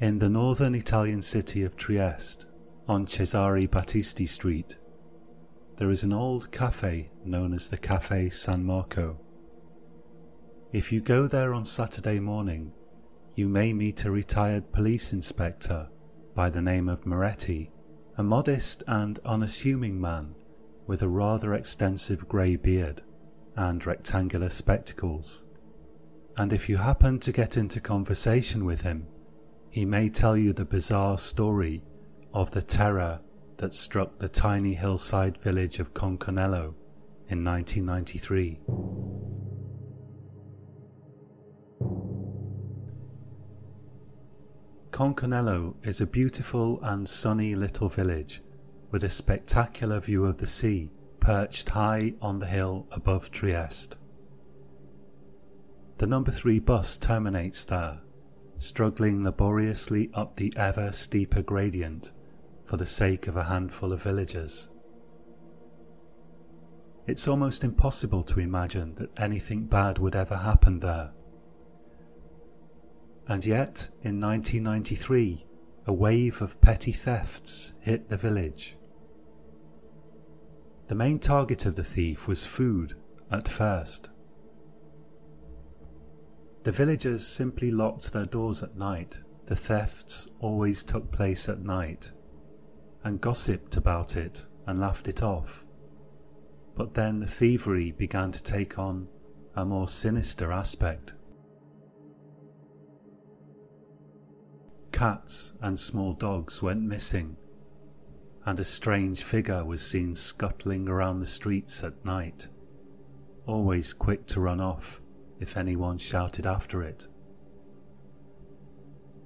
In the northern Italian city of Trieste, on Cesare Battisti Street, there is an old cafe known as the Cafe San Marco. If you go there on Saturday morning, you may meet a retired police inspector by the name of Moretti, a modest and unassuming man with a rather extensive grey beard and rectangular spectacles. And if you happen to get into conversation with him, he may tell you the bizarre story of the terror that struck the tiny hillside village of Conconello in 1993. Conconello is a beautiful and sunny little village with a spectacular view of the sea perched high on the hill above Trieste. The number 3 bus terminates there, struggling laboriously up the ever steeper gradient for the sake of a handful of villagers. It's almost impossible to imagine that anything bad would ever happen there. And yet, in 1993, a wave of petty thefts hit the village. The main target of the thief was food at first. The villagers simply locked their doors at night. The thefts always took place at night, and gossiped about it and laughed it off. But then the thievery began to take on a more sinister aspect. Cats and small dogs went missing, and a strange figure was seen scuttling around the streets at night, always quick to run off if anyone shouted after it.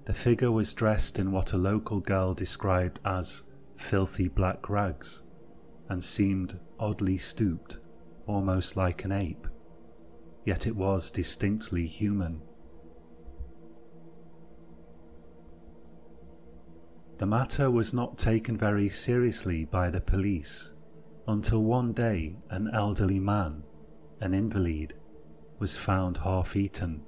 The figure was dressed in what a local girl described as filthy black rags and seemed oddly stooped, almost like an ape, yet it was distinctly human. The matter was not taken very seriously by the police until one day an elderly man, an invalid, was found half eaten.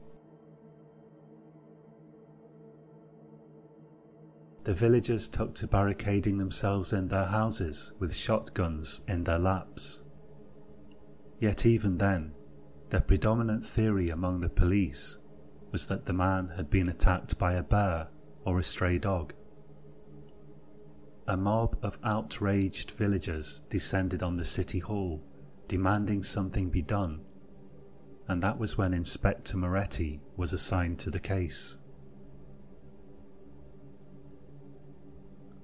The villagers took to barricading themselves in their houses with shotguns in their laps. Yet, even then, the predominant theory among the police was that the man had been attacked by a bear or a stray dog. A mob of outraged villagers descended on the city hall, demanding something be done and that was when Inspector Moretti was assigned to the case.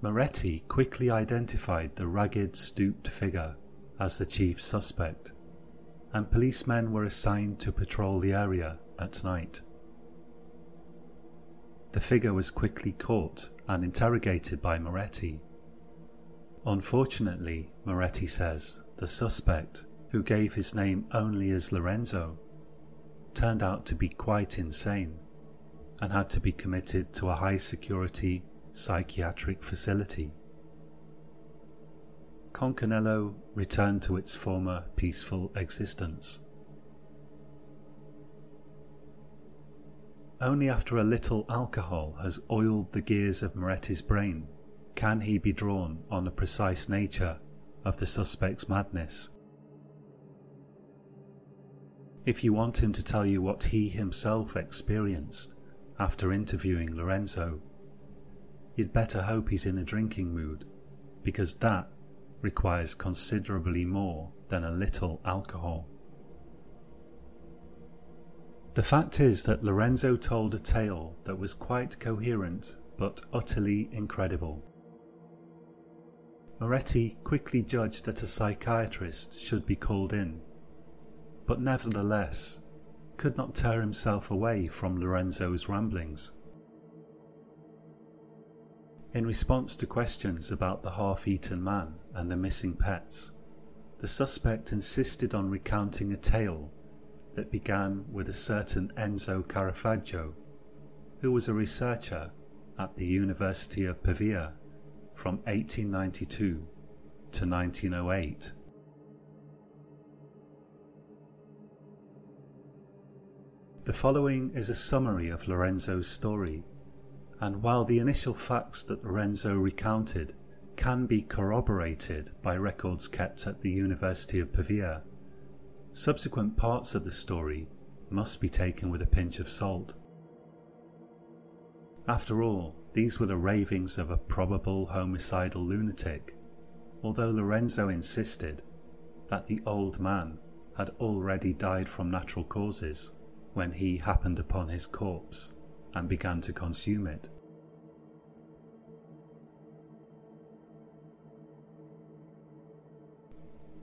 Moretti quickly identified the ragged, stooped figure as the chief suspect, and policemen were assigned to patrol the area at night. The figure was quickly caught and interrogated by Moretti. Unfortunately, Moretti says, the suspect, who gave his name only as Lorenzo, turned out to be quite insane and had to be committed to a high security psychiatric facility. Conconello returned to its former peaceful existence. Only after a little alcohol has oiled the gears of Moretti's brain can he be drawn on the precise nature of the suspect's madness if you want him to tell you what he himself experienced after interviewing Lorenzo, you'd better hope he's in a drinking mood, because that requires considerably more than a little alcohol. The fact is that Lorenzo told a tale that was quite coherent but utterly incredible. Moretti quickly judged that a psychiatrist should be called in but nevertheless could not tear himself away from Lorenzo's ramblings. In response to questions about the half eaten man and the missing pets, the suspect insisted on recounting a tale that began with a certain Enzo Caravaggio, who was a researcher at the University of Pavia from 1892 to 1908. The following is a summary of Lorenzo's story, And while the initial facts that Lorenzo recounted can be corroborated by records kept at the University of Pavia, subsequent parts of the story must be taken with a pinch of salt. After all, these were the ravings of a probable homicidal lunatic, although Lorenzo insisted that the old man had already died from natural causes when he happened upon his corpse and began to consume it.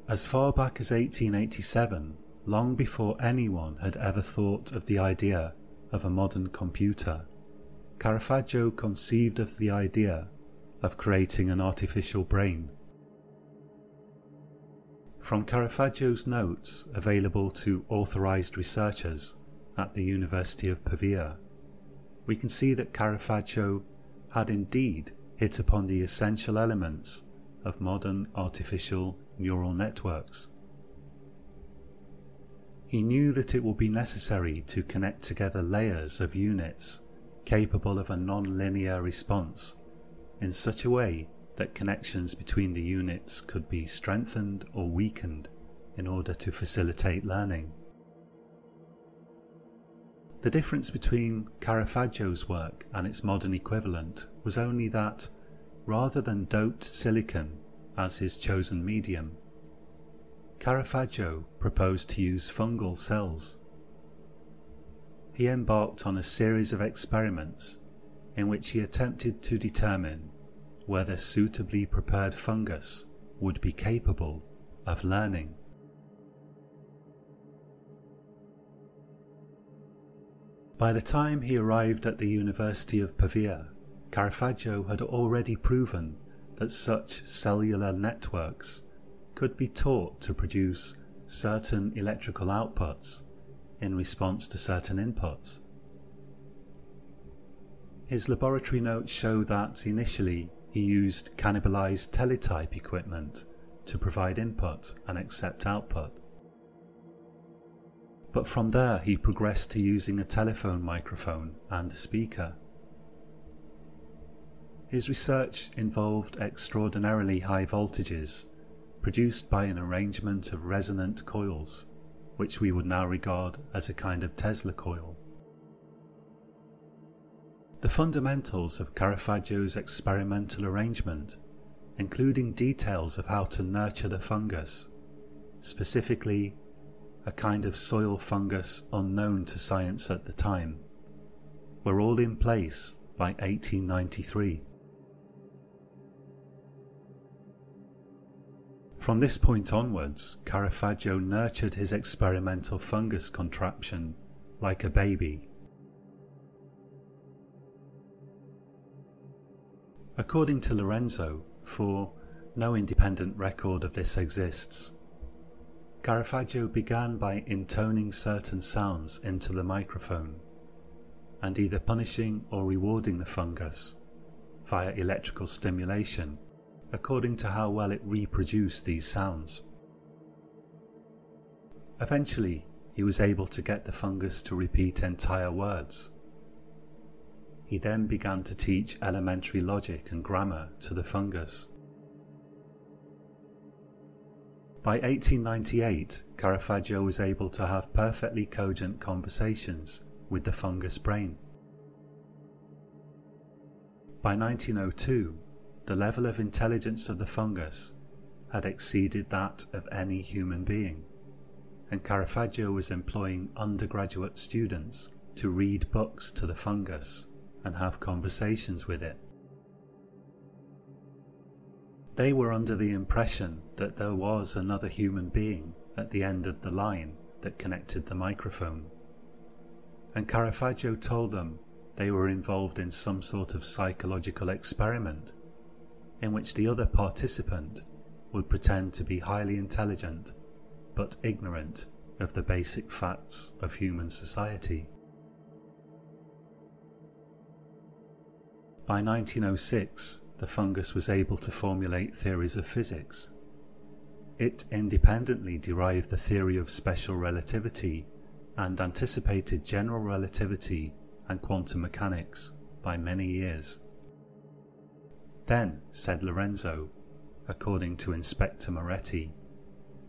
As far back as 1887, long before anyone had ever thought of the idea of a modern computer, Caravaggio conceived of the idea of creating an artificial brain. From Caravaggio's notes available to authorized researchers at the University of Pavia, we can see that Caravaggio had indeed hit upon the essential elements of modern artificial neural networks. He knew that it would be necessary to connect together layers of units capable of a non-linear response in such a way that connections between the units could be strengthened or weakened in order to facilitate learning. The difference between Caravaggio's work and its modern equivalent was only that, rather than doped silicon as his chosen medium, Caravaggio proposed to use fungal cells. He embarked on a series of experiments in which he attempted to determine whether suitably prepared fungus would be capable of learning. By the time he arrived at the University of Pavia, Caravaggio had already proven that such cellular networks could be taught to produce certain electrical outputs in response to certain inputs. His laboratory notes show that initially he used cannibalized teletype equipment to provide input and accept output. But from there he progressed to using a telephone microphone and a speaker. His research involved extraordinarily high voltages produced by an arrangement of resonant coils, which we would now regard as a kind of Tesla coil. The fundamentals of Caravaggio's experimental arrangement, including details of how to nurture the fungus, specifically a kind of soil fungus unknown to science at the time, were all in place by 1893. From this point onwards, Caravaggio nurtured his experimental fungus contraption like a baby According to Lorenzo, for no independent record of this exists, Caravaggio began by intoning certain sounds into the microphone and either punishing or rewarding the fungus via electrical stimulation according to how well it reproduced these sounds. Eventually, he was able to get the fungus to repeat entire words he then began to teach elementary logic and grammar to the fungus. By 1898, Caravaggio was able to have perfectly cogent conversations with the fungus brain. By 1902, the level of intelligence of the fungus had exceeded that of any human being, and Caravaggio was employing undergraduate students to read books to the fungus and have conversations with it. They were under the impression that there was another human being at the end of the line that connected the microphone. And Caravaggio told them they were involved in some sort of psychological experiment in which the other participant would pretend to be highly intelligent but ignorant of the basic facts of human society. By 1906, the fungus was able to formulate theories of physics. It independently derived the theory of special relativity and anticipated general relativity and quantum mechanics by many years. Then, said Lorenzo, according to Inspector Moretti,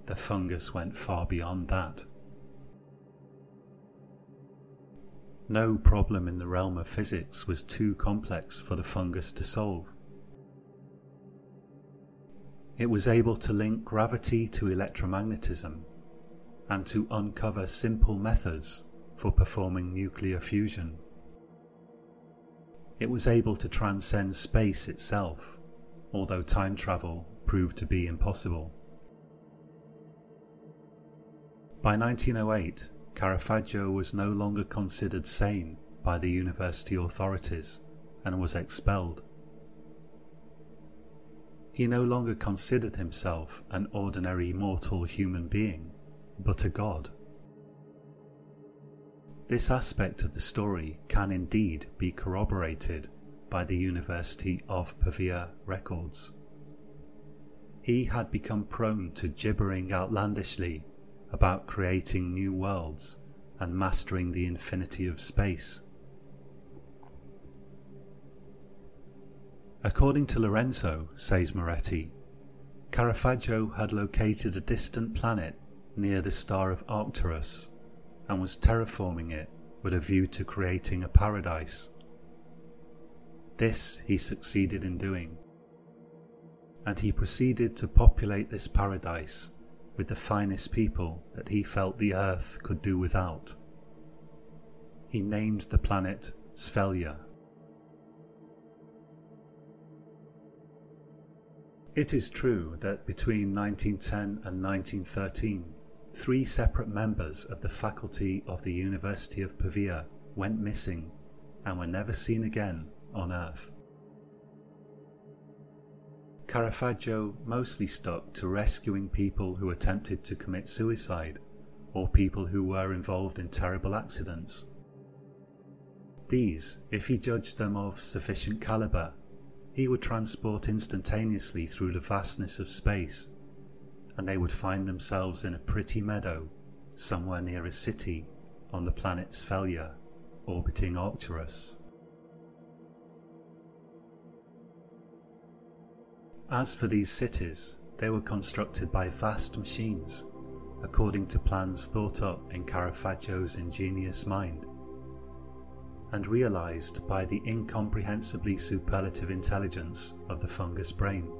the fungus went far beyond that. No problem in the realm of physics was too complex for the fungus to solve. It was able to link gravity to electromagnetism and to uncover simple methods for performing nuclear fusion. It was able to transcend space itself, although time travel proved to be impossible. By 1908, Caravaggio was no longer considered sane by the university authorities and was expelled. He no longer considered himself an ordinary mortal human being, but a god. This aspect of the story can indeed be corroborated by the University of Pavia records. He had become prone to gibbering outlandishly about creating new worlds and mastering the infinity of space. According to Lorenzo, says Moretti, Caravaggio had located a distant planet near the star of Arcturus and was terraforming it with a view to creating a paradise. This he succeeded in doing, and he proceeded to populate this paradise with the finest people that he felt the earth could do without. He named the planet Svelja. It is true that between 1910 and 1913, three separate members of the faculty of the University of Pavia went missing and were never seen again on Earth. Caravaggio mostly stuck to rescuing people who attempted to commit suicide or people who were involved in terrible accidents. These, if he judged them of sufficient calibre, he would transport instantaneously through the vastness of space, and they would find themselves in a pretty meadow somewhere near a city on the planet Svelja, orbiting Arcturus. As for these cities, they were constructed by vast machines, according to plans thought up in Caravaggio's ingenious mind, and realized by the incomprehensibly superlative intelligence of the fungus brain.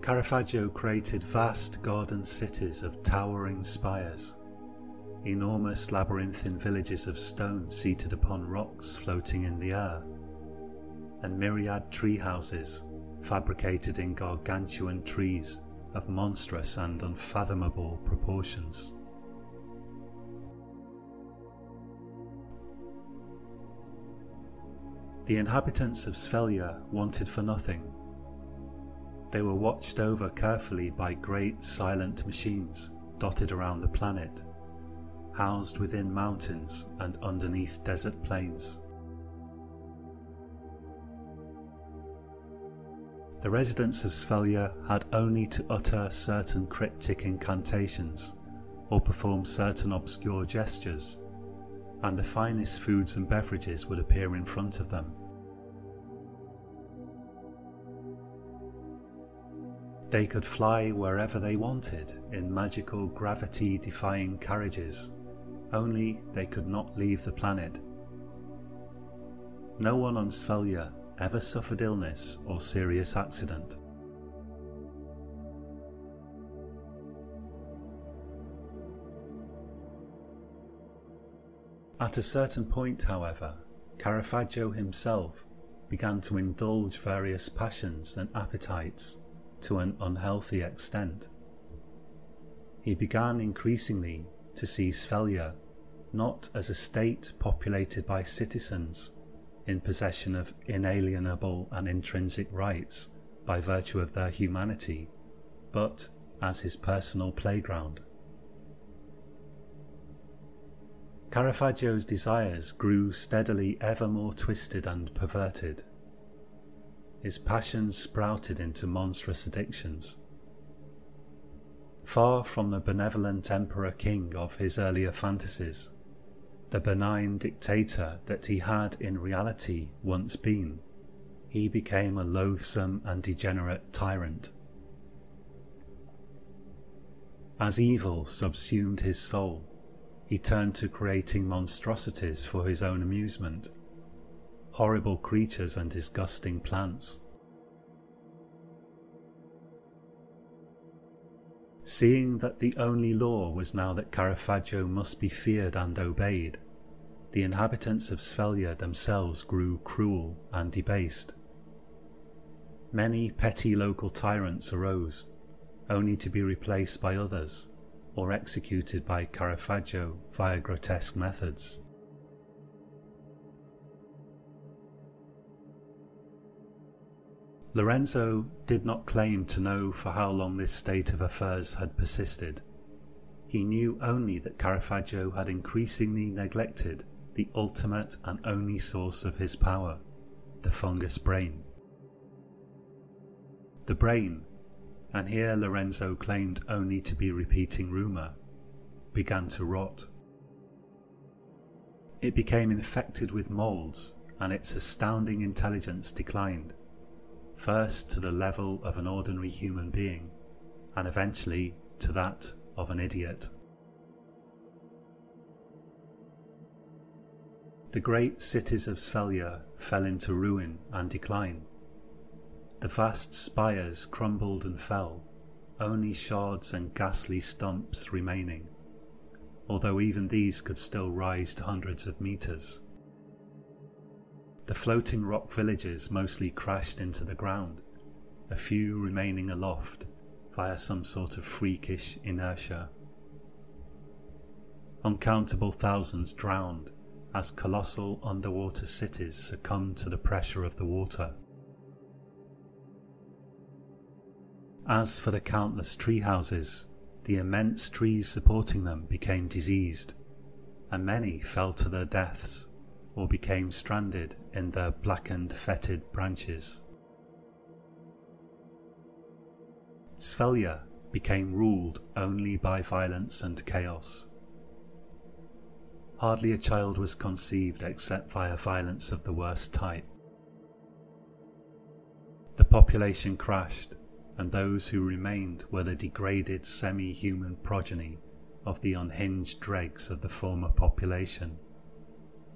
Caravaggio created vast garden cities of towering spires, enormous labyrinthine villages of stone seated upon rocks floating in the air and myriad tree houses fabricated in gargantuan trees of monstrous and unfathomable proportions. The inhabitants of Svelja wanted for nothing. They were watched over carefully by great silent machines dotted around the planet, housed within mountains and underneath desert plains. The residents of Svelja had only to utter certain cryptic incantations or perform certain obscure gestures, and the finest foods and beverages would appear in front of them. They could fly wherever they wanted in magical gravity defying carriages, only they could not leave the planet. No one on Svelja ever suffered illness or serious accident. At a certain point, however, Caravaggio himself began to indulge various passions and appetites to an unhealthy extent. He began increasingly to see Svelja not as a state populated by citizens in possession of inalienable and intrinsic rights by virtue of their humanity, but as his personal playground. Caravaggio's desires grew steadily ever more twisted and perverted. His passions sprouted into monstrous addictions. Far from the benevolent emperor king of his earlier fantasies, the benign dictator that he had in reality once been, he became a loathsome and degenerate tyrant. As evil subsumed his soul, he turned to creating monstrosities for his own amusement, horrible creatures and disgusting plants. Seeing that the only law was now that Caravaggio must be feared and obeyed, the inhabitants of Svellia themselves grew cruel and debased. Many petty local tyrants arose, only to be replaced by others, or executed by Caravaggio via grotesque methods. Lorenzo did not claim to know for how long this state of affairs had persisted. He knew only that Caravaggio had increasingly neglected the ultimate and only source of his power, the fungus brain. The brain, and here Lorenzo claimed only to be repeating rumour, began to rot. It became infected with moulds, and its astounding intelligence declined first to the level of an ordinary human being, and eventually to that of an idiot. The great cities of Svellia fell into ruin and decline. The vast spires crumbled and fell, only shards and ghastly stumps remaining, although even these could still rise to hundreds of metres. The floating rock villages mostly crashed into the ground, a few remaining aloft via some sort of freakish inertia. Uncountable thousands drowned as colossal underwater cities succumbed to the pressure of the water. As for the countless tree houses, the immense trees supporting them became diseased, and many fell to their deaths or became stranded in their blackened, fetid branches. Svellia became ruled only by violence and chaos. Hardly a child was conceived except via violence of the worst type. The population crashed, and those who remained were the degraded semi human progeny of the unhinged dregs of the former population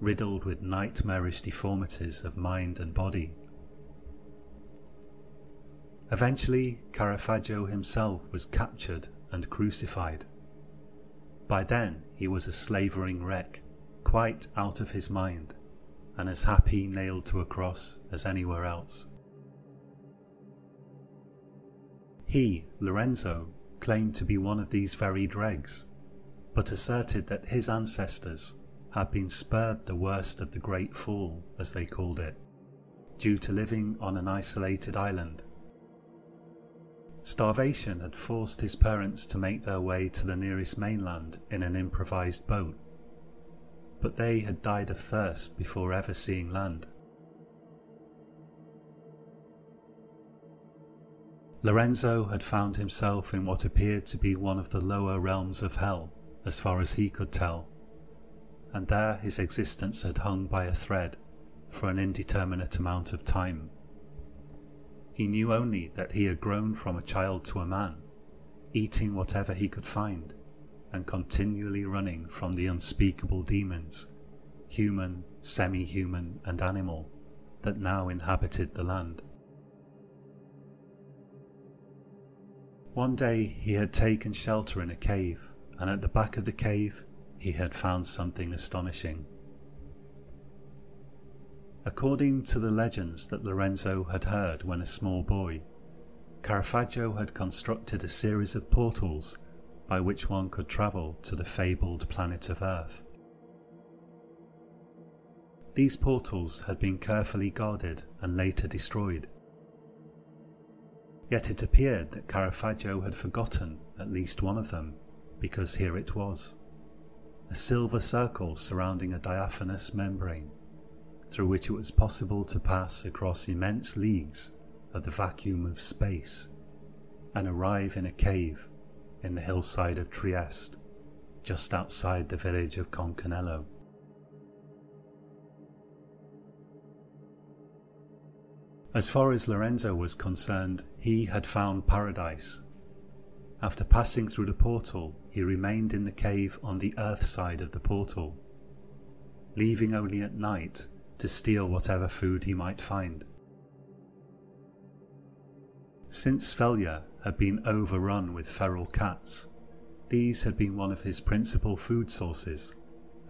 riddled with nightmarish deformities of mind and body. Eventually, Caravaggio himself was captured and crucified. By then, he was a slavering wreck, quite out of his mind, and as happy nailed to a cross as anywhere else. He, Lorenzo, claimed to be one of these very dregs, but asserted that his ancestors had been spared the worst of the Great Fall, as they called it, due to living on an isolated island. Starvation had forced his parents to make their way to the nearest mainland in an improvised boat, but they had died of thirst before ever seeing land. Lorenzo had found himself in what appeared to be one of the lower realms of hell, as far as he could tell and there his existence had hung by a thread for an indeterminate amount of time. He knew only that he had grown from a child to a man, eating whatever he could find, and continually running from the unspeakable demons, human, semi human, and animal, that now inhabited the land. One day he had taken shelter in a cave, and at the back of the cave he had found something astonishing. According to the legends that Lorenzo had heard when a small boy, Caravaggio had constructed a series of portals by which one could travel to the fabled planet of Earth. These portals had been carefully guarded and later destroyed. Yet it appeared that Caravaggio had forgotten at least one of them, because here it was a silver circle surrounding a diaphanous membrane, through which it was possible to pass across immense leagues of the vacuum of space and arrive in a cave in the hillside of Trieste, just outside the village of Conconello. As far as Lorenzo was concerned, he had found paradise after passing through the portal, he remained in the cave on the earth side of the portal, leaving only at night to steal whatever food he might find. Since Svelja had been overrun with feral cats, these had been one of his principal food sources,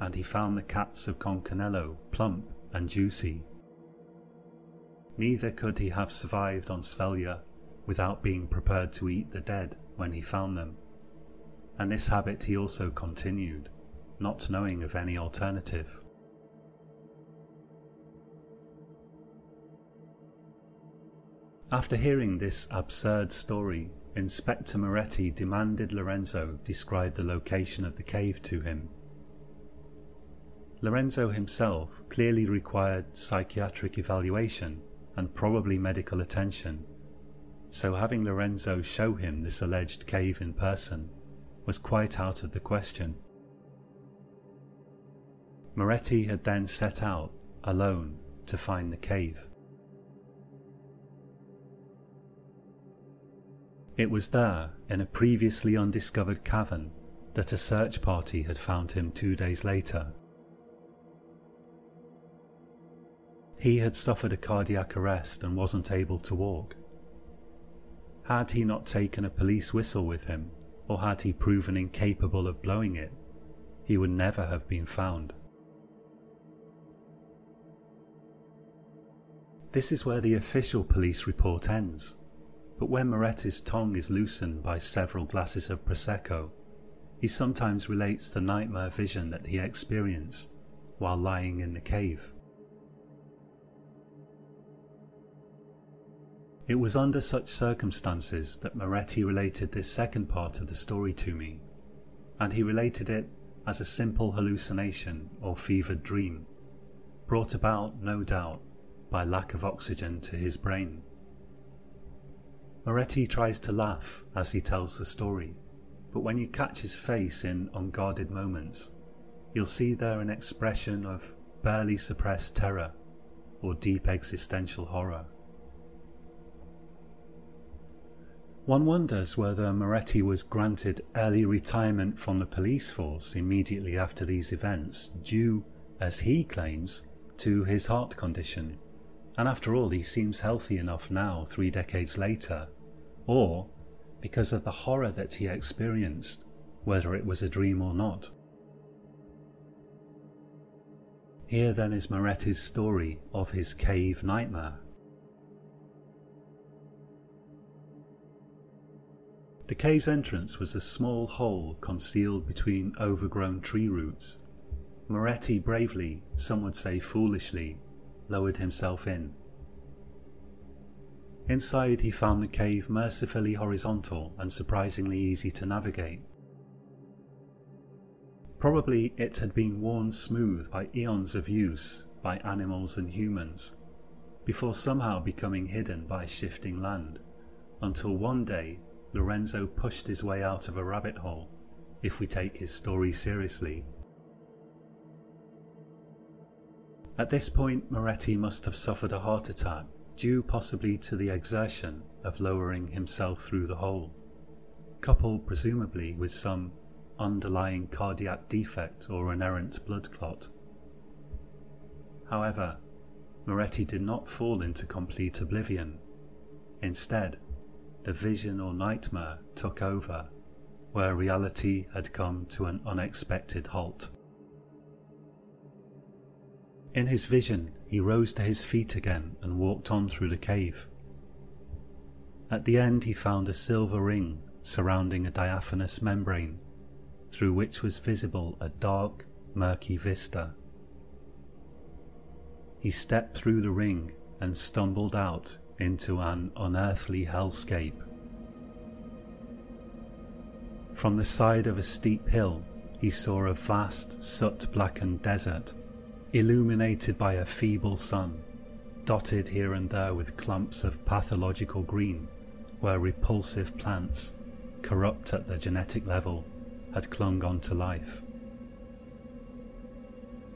and he found the cats of Conconello plump and juicy. Neither could he have survived on Svelja without being prepared to eat the dead when he found them, and this habit he also continued, not knowing of any alternative. After hearing this absurd story, Inspector Moretti demanded Lorenzo describe the location of the cave to him. Lorenzo himself clearly required psychiatric evaluation and probably medical attention, so having Lorenzo show him this alleged cave in person was quite out of the question. Moretti had then set out, alone, to find the cave. It was there, in a previously undiscovered cavern, that a search party had found him two days later. He had suffered a cardiac arrest and wasn't able to walk. Had he not taken a police whistle with him, or had he proven incapable of blowing it, he would never have been found. This is where the official police report ends. But when Moretti's tongue is loosened by several glasses of Prosecco, he sometimes relates the nightmare vision that he experienced while lying in the cave. It was under such circumstances that Moretti related this second part of the story to me, and he related it as a simple hallucination or fevered dream, brought about, no doubt, by lack of oxygen to his brain. Moretti tries to laugh as he tells the story, but when you catch his face in unguarded moments, you'll see there an expression of barely suppressed terror or deep existential horror. One wonders whether Moretti was granted early retirement from the police force immediately after these events, due, as he claims, to his heart condition. And after all, he seems healthy enough now, three decades later, or because of the horror that he experienced, whether it was a dream or not. Here then is Moretti's story of his cave nightmare. The cave's entrance was a small hole concealed between overgrown tree roots. Moretti bravely, some would say foolishly, lowered himself in. Inside, he found the cave mercifully horizontal and surprisingly easy to navigate. Probably it had been worn smooth by eons of use by animals and humans, before somehow becoming hidden by shifting land, until one day Lorenzo pushed his way out of a rabbit hole, if we take his story seriously. At this point, Moretti must have suffered a heart attack due possibly to the exertion of lowering himself through the hole, coupled presumably with some underlying cardiac defect or an errant blood clot. However, Moretti did not fall into complete oblivion. Instead, the vision or nightmare took over, where reality had come to an unexpected halt. In his vision, he rose to his feet again and walked on through the cave. At the end, he found a silver ring surrounding a diaphanous membrane, through which was visible a dark, murky vista. He stepped through the ring and stumbled out into an unearthly hellscape. From the side of a steep hill, he saw a vast, soot blackened desert illuminated by a feeble sun, dotted here and there with clumps of pathological green, where repulsive plants, corrupt at the genetic level, had clung on to life.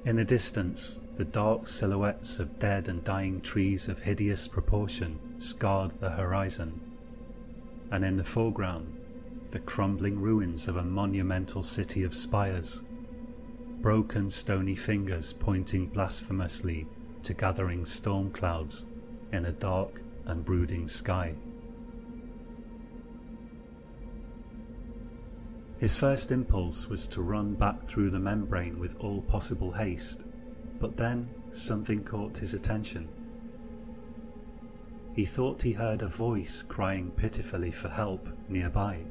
In the distance, the dark silhouettes of dead and dying trees of hideous proportion scarred the horizon, and in the foreground, the crumbling ruins of a monumental city of spires, broken stony fingers pointing blasphemously to gathering storm clouds in a dark and brooding sky. His first impulse was to run back through the membrane with all possible haste, but then something caught his attention. He thought he heard a voice crying pitifully for help nearby.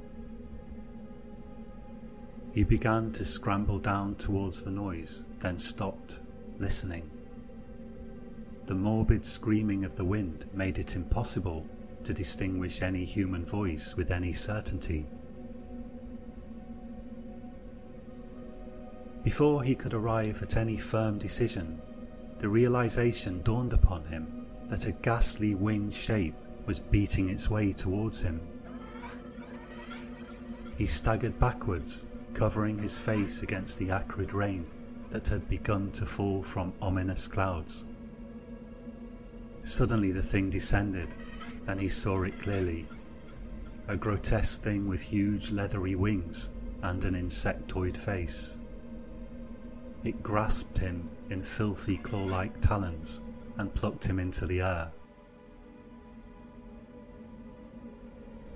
He began to scramble down towards the noise, then stopped, listening. The morbid screaming of the wind made it impossible to distinguish any human voice with any certainty. Before he could arrive at any firm decision, the realization dawned upon him that a ghastly winged shape was beating its way towards him. He staggered backwards, covering his face against the acrid rain that had begun to fall from ominous clouds. Suddenly the thing descended, and he saw it clearly. A grotesque thing with huge leathery wings and an insectoid face. It grasped him in filthy claw like talons and plucked him into the air.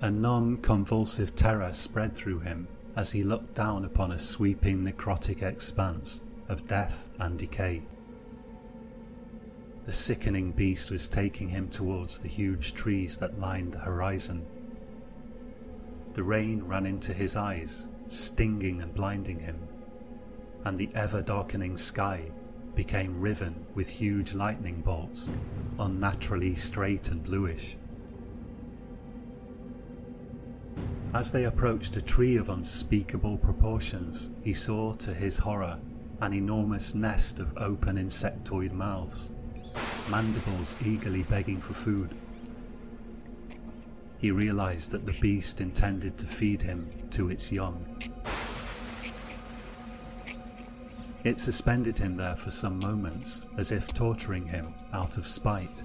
A numb, convulsive terror spread through him as he looked down upon a sweeping necrotic expanse of death and decay. The sickening beast was taking him towards the huge trees that lined the horizon. The rain ran into his eyes, stinging and blinding him and the ever darkening sky became riven with huge lightning bolts, unnaturally straight and bluish. As they approached a tree of unspeakable proportions, he saw, to his horror, an enormous nest of open insectoid mouths, mandibles eagerly begging for food. He realized that the beast intended to feed him to its young. It suspended him there for some moments, as if torturing him out of spite,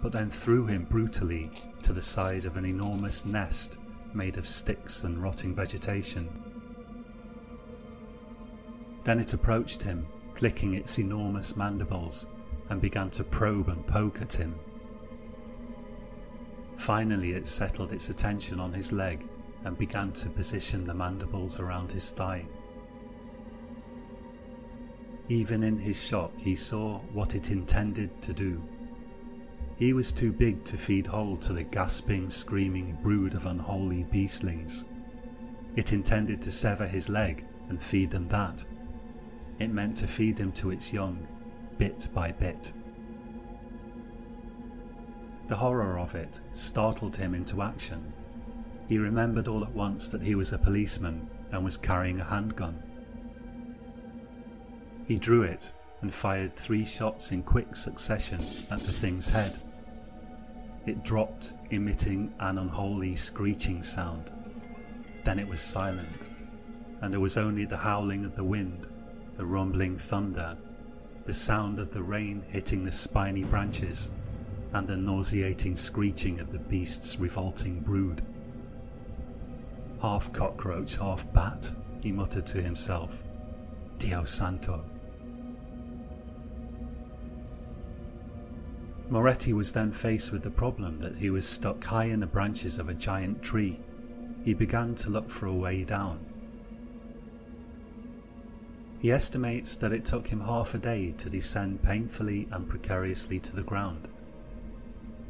but then threw him brutally to the side of an enormous nest made of sticks and rotting vegetation. Then it approached him, clicking its enormous mandibles, and began to probe and poke at him. Finally, it settled its attention on his leg and began to position the mandibles around his thigh. Even in his shock, he saw what it intended to do. He was too big to feed whole to the gasping, screaming brood of unholy beastlings. It intended to sever his leg and feed them that. It meant to feed him to its young, bit by bit. The horror of it startled him into action. He remembered all at once that he was a policeman and was carrying a handgun. He drew it and fired three shots in quick succession at the thing's head. It dropped, emitting an unholy screeching sound. Then it was silent, and there was only the howling of the wind, the rumbling thunder, the sound of the rain hitting the spiny branches, and the nauseating screeching of the beast's revolting brood. Half cockroach, half bat, he muttered to himself. Dios santo. Moretti was then faced with the problem that he was stuck high in the branches of a giant tree. He began to look for a way down. He estimates that it took him half a day to descend painfully and precariously to the ground.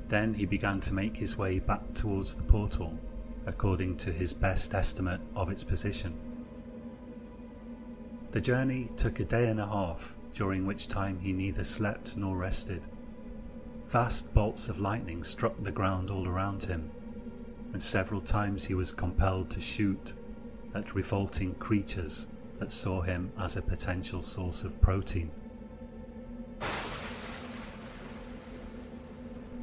Then he began to make his way back towards the portal, according to his best estimate of its position. The journey took a day and a half, during which time he neither slept nor rested. Vast bolts of lightning struck the ground all around him, and several times he was compelled to shoot at revolting creatures that saw him as a potential source of protein.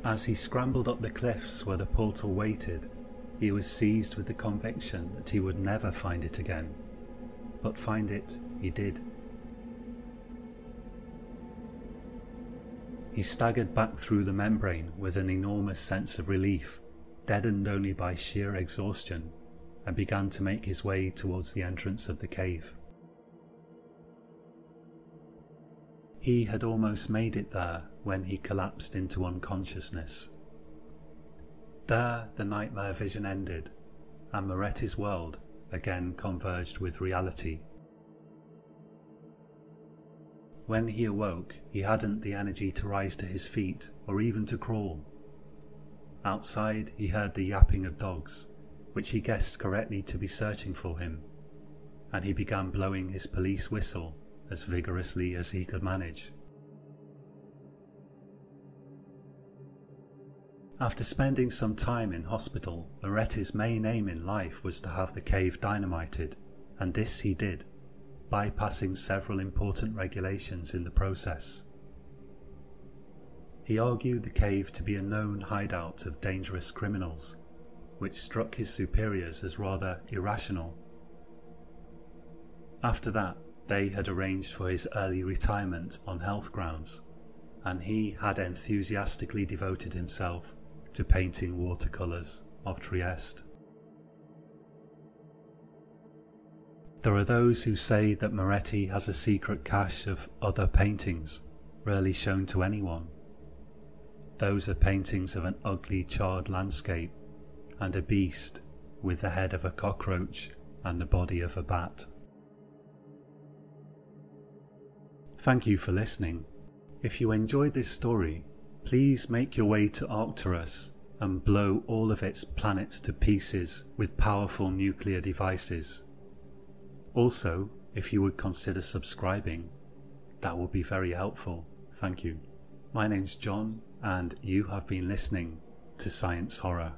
As he scrambled up the cliffs where the portal waited, he was seized with the conviction that he would never find it again. But find it he did. He staggered back through the membrane with an enormous sense of relief, deadened only by sheer exhaustion, and began to make his way towards the entrance of the cave. He had almost made it there when he collapsed into unconsciousness. There the nightmare vision ended, and Moretti's world again converged with reality. When he awoke, he hadn't the energy to rise to his feet or even to crawl. Outside, he heard the yapping of dogs, which he guessed correctly to be searching for him, and he began blowing his police whistle as vigorously as he could manage. After spending some time in hospital, Moretti's main aim in life was to have the cave dynamited, and this he did bypassing several important regulations in the process. He argued the cave to be a known hideout of dangerous criminals, which struck his superiors as rather irrational. After that, they had arranged for his early retirement on health grounds, and he had enthusiastically devoted himself to painting watercolours of Trieste. There are those who say that Moretti has a secret cache of other paintings, rarely shown to anyone. Those are paintings of an ugly charred landscape and a beast with the head of a cockroach and the body of a bat. Thank you for listening. If you enjoyed this story, please make your way to Arcturus and blow all of its planets to pieces with powerful nuclear devices. Also, if you would consider subscribing, that would be very helpful. Thank you. My name's John, and you have been listening to Science Horror.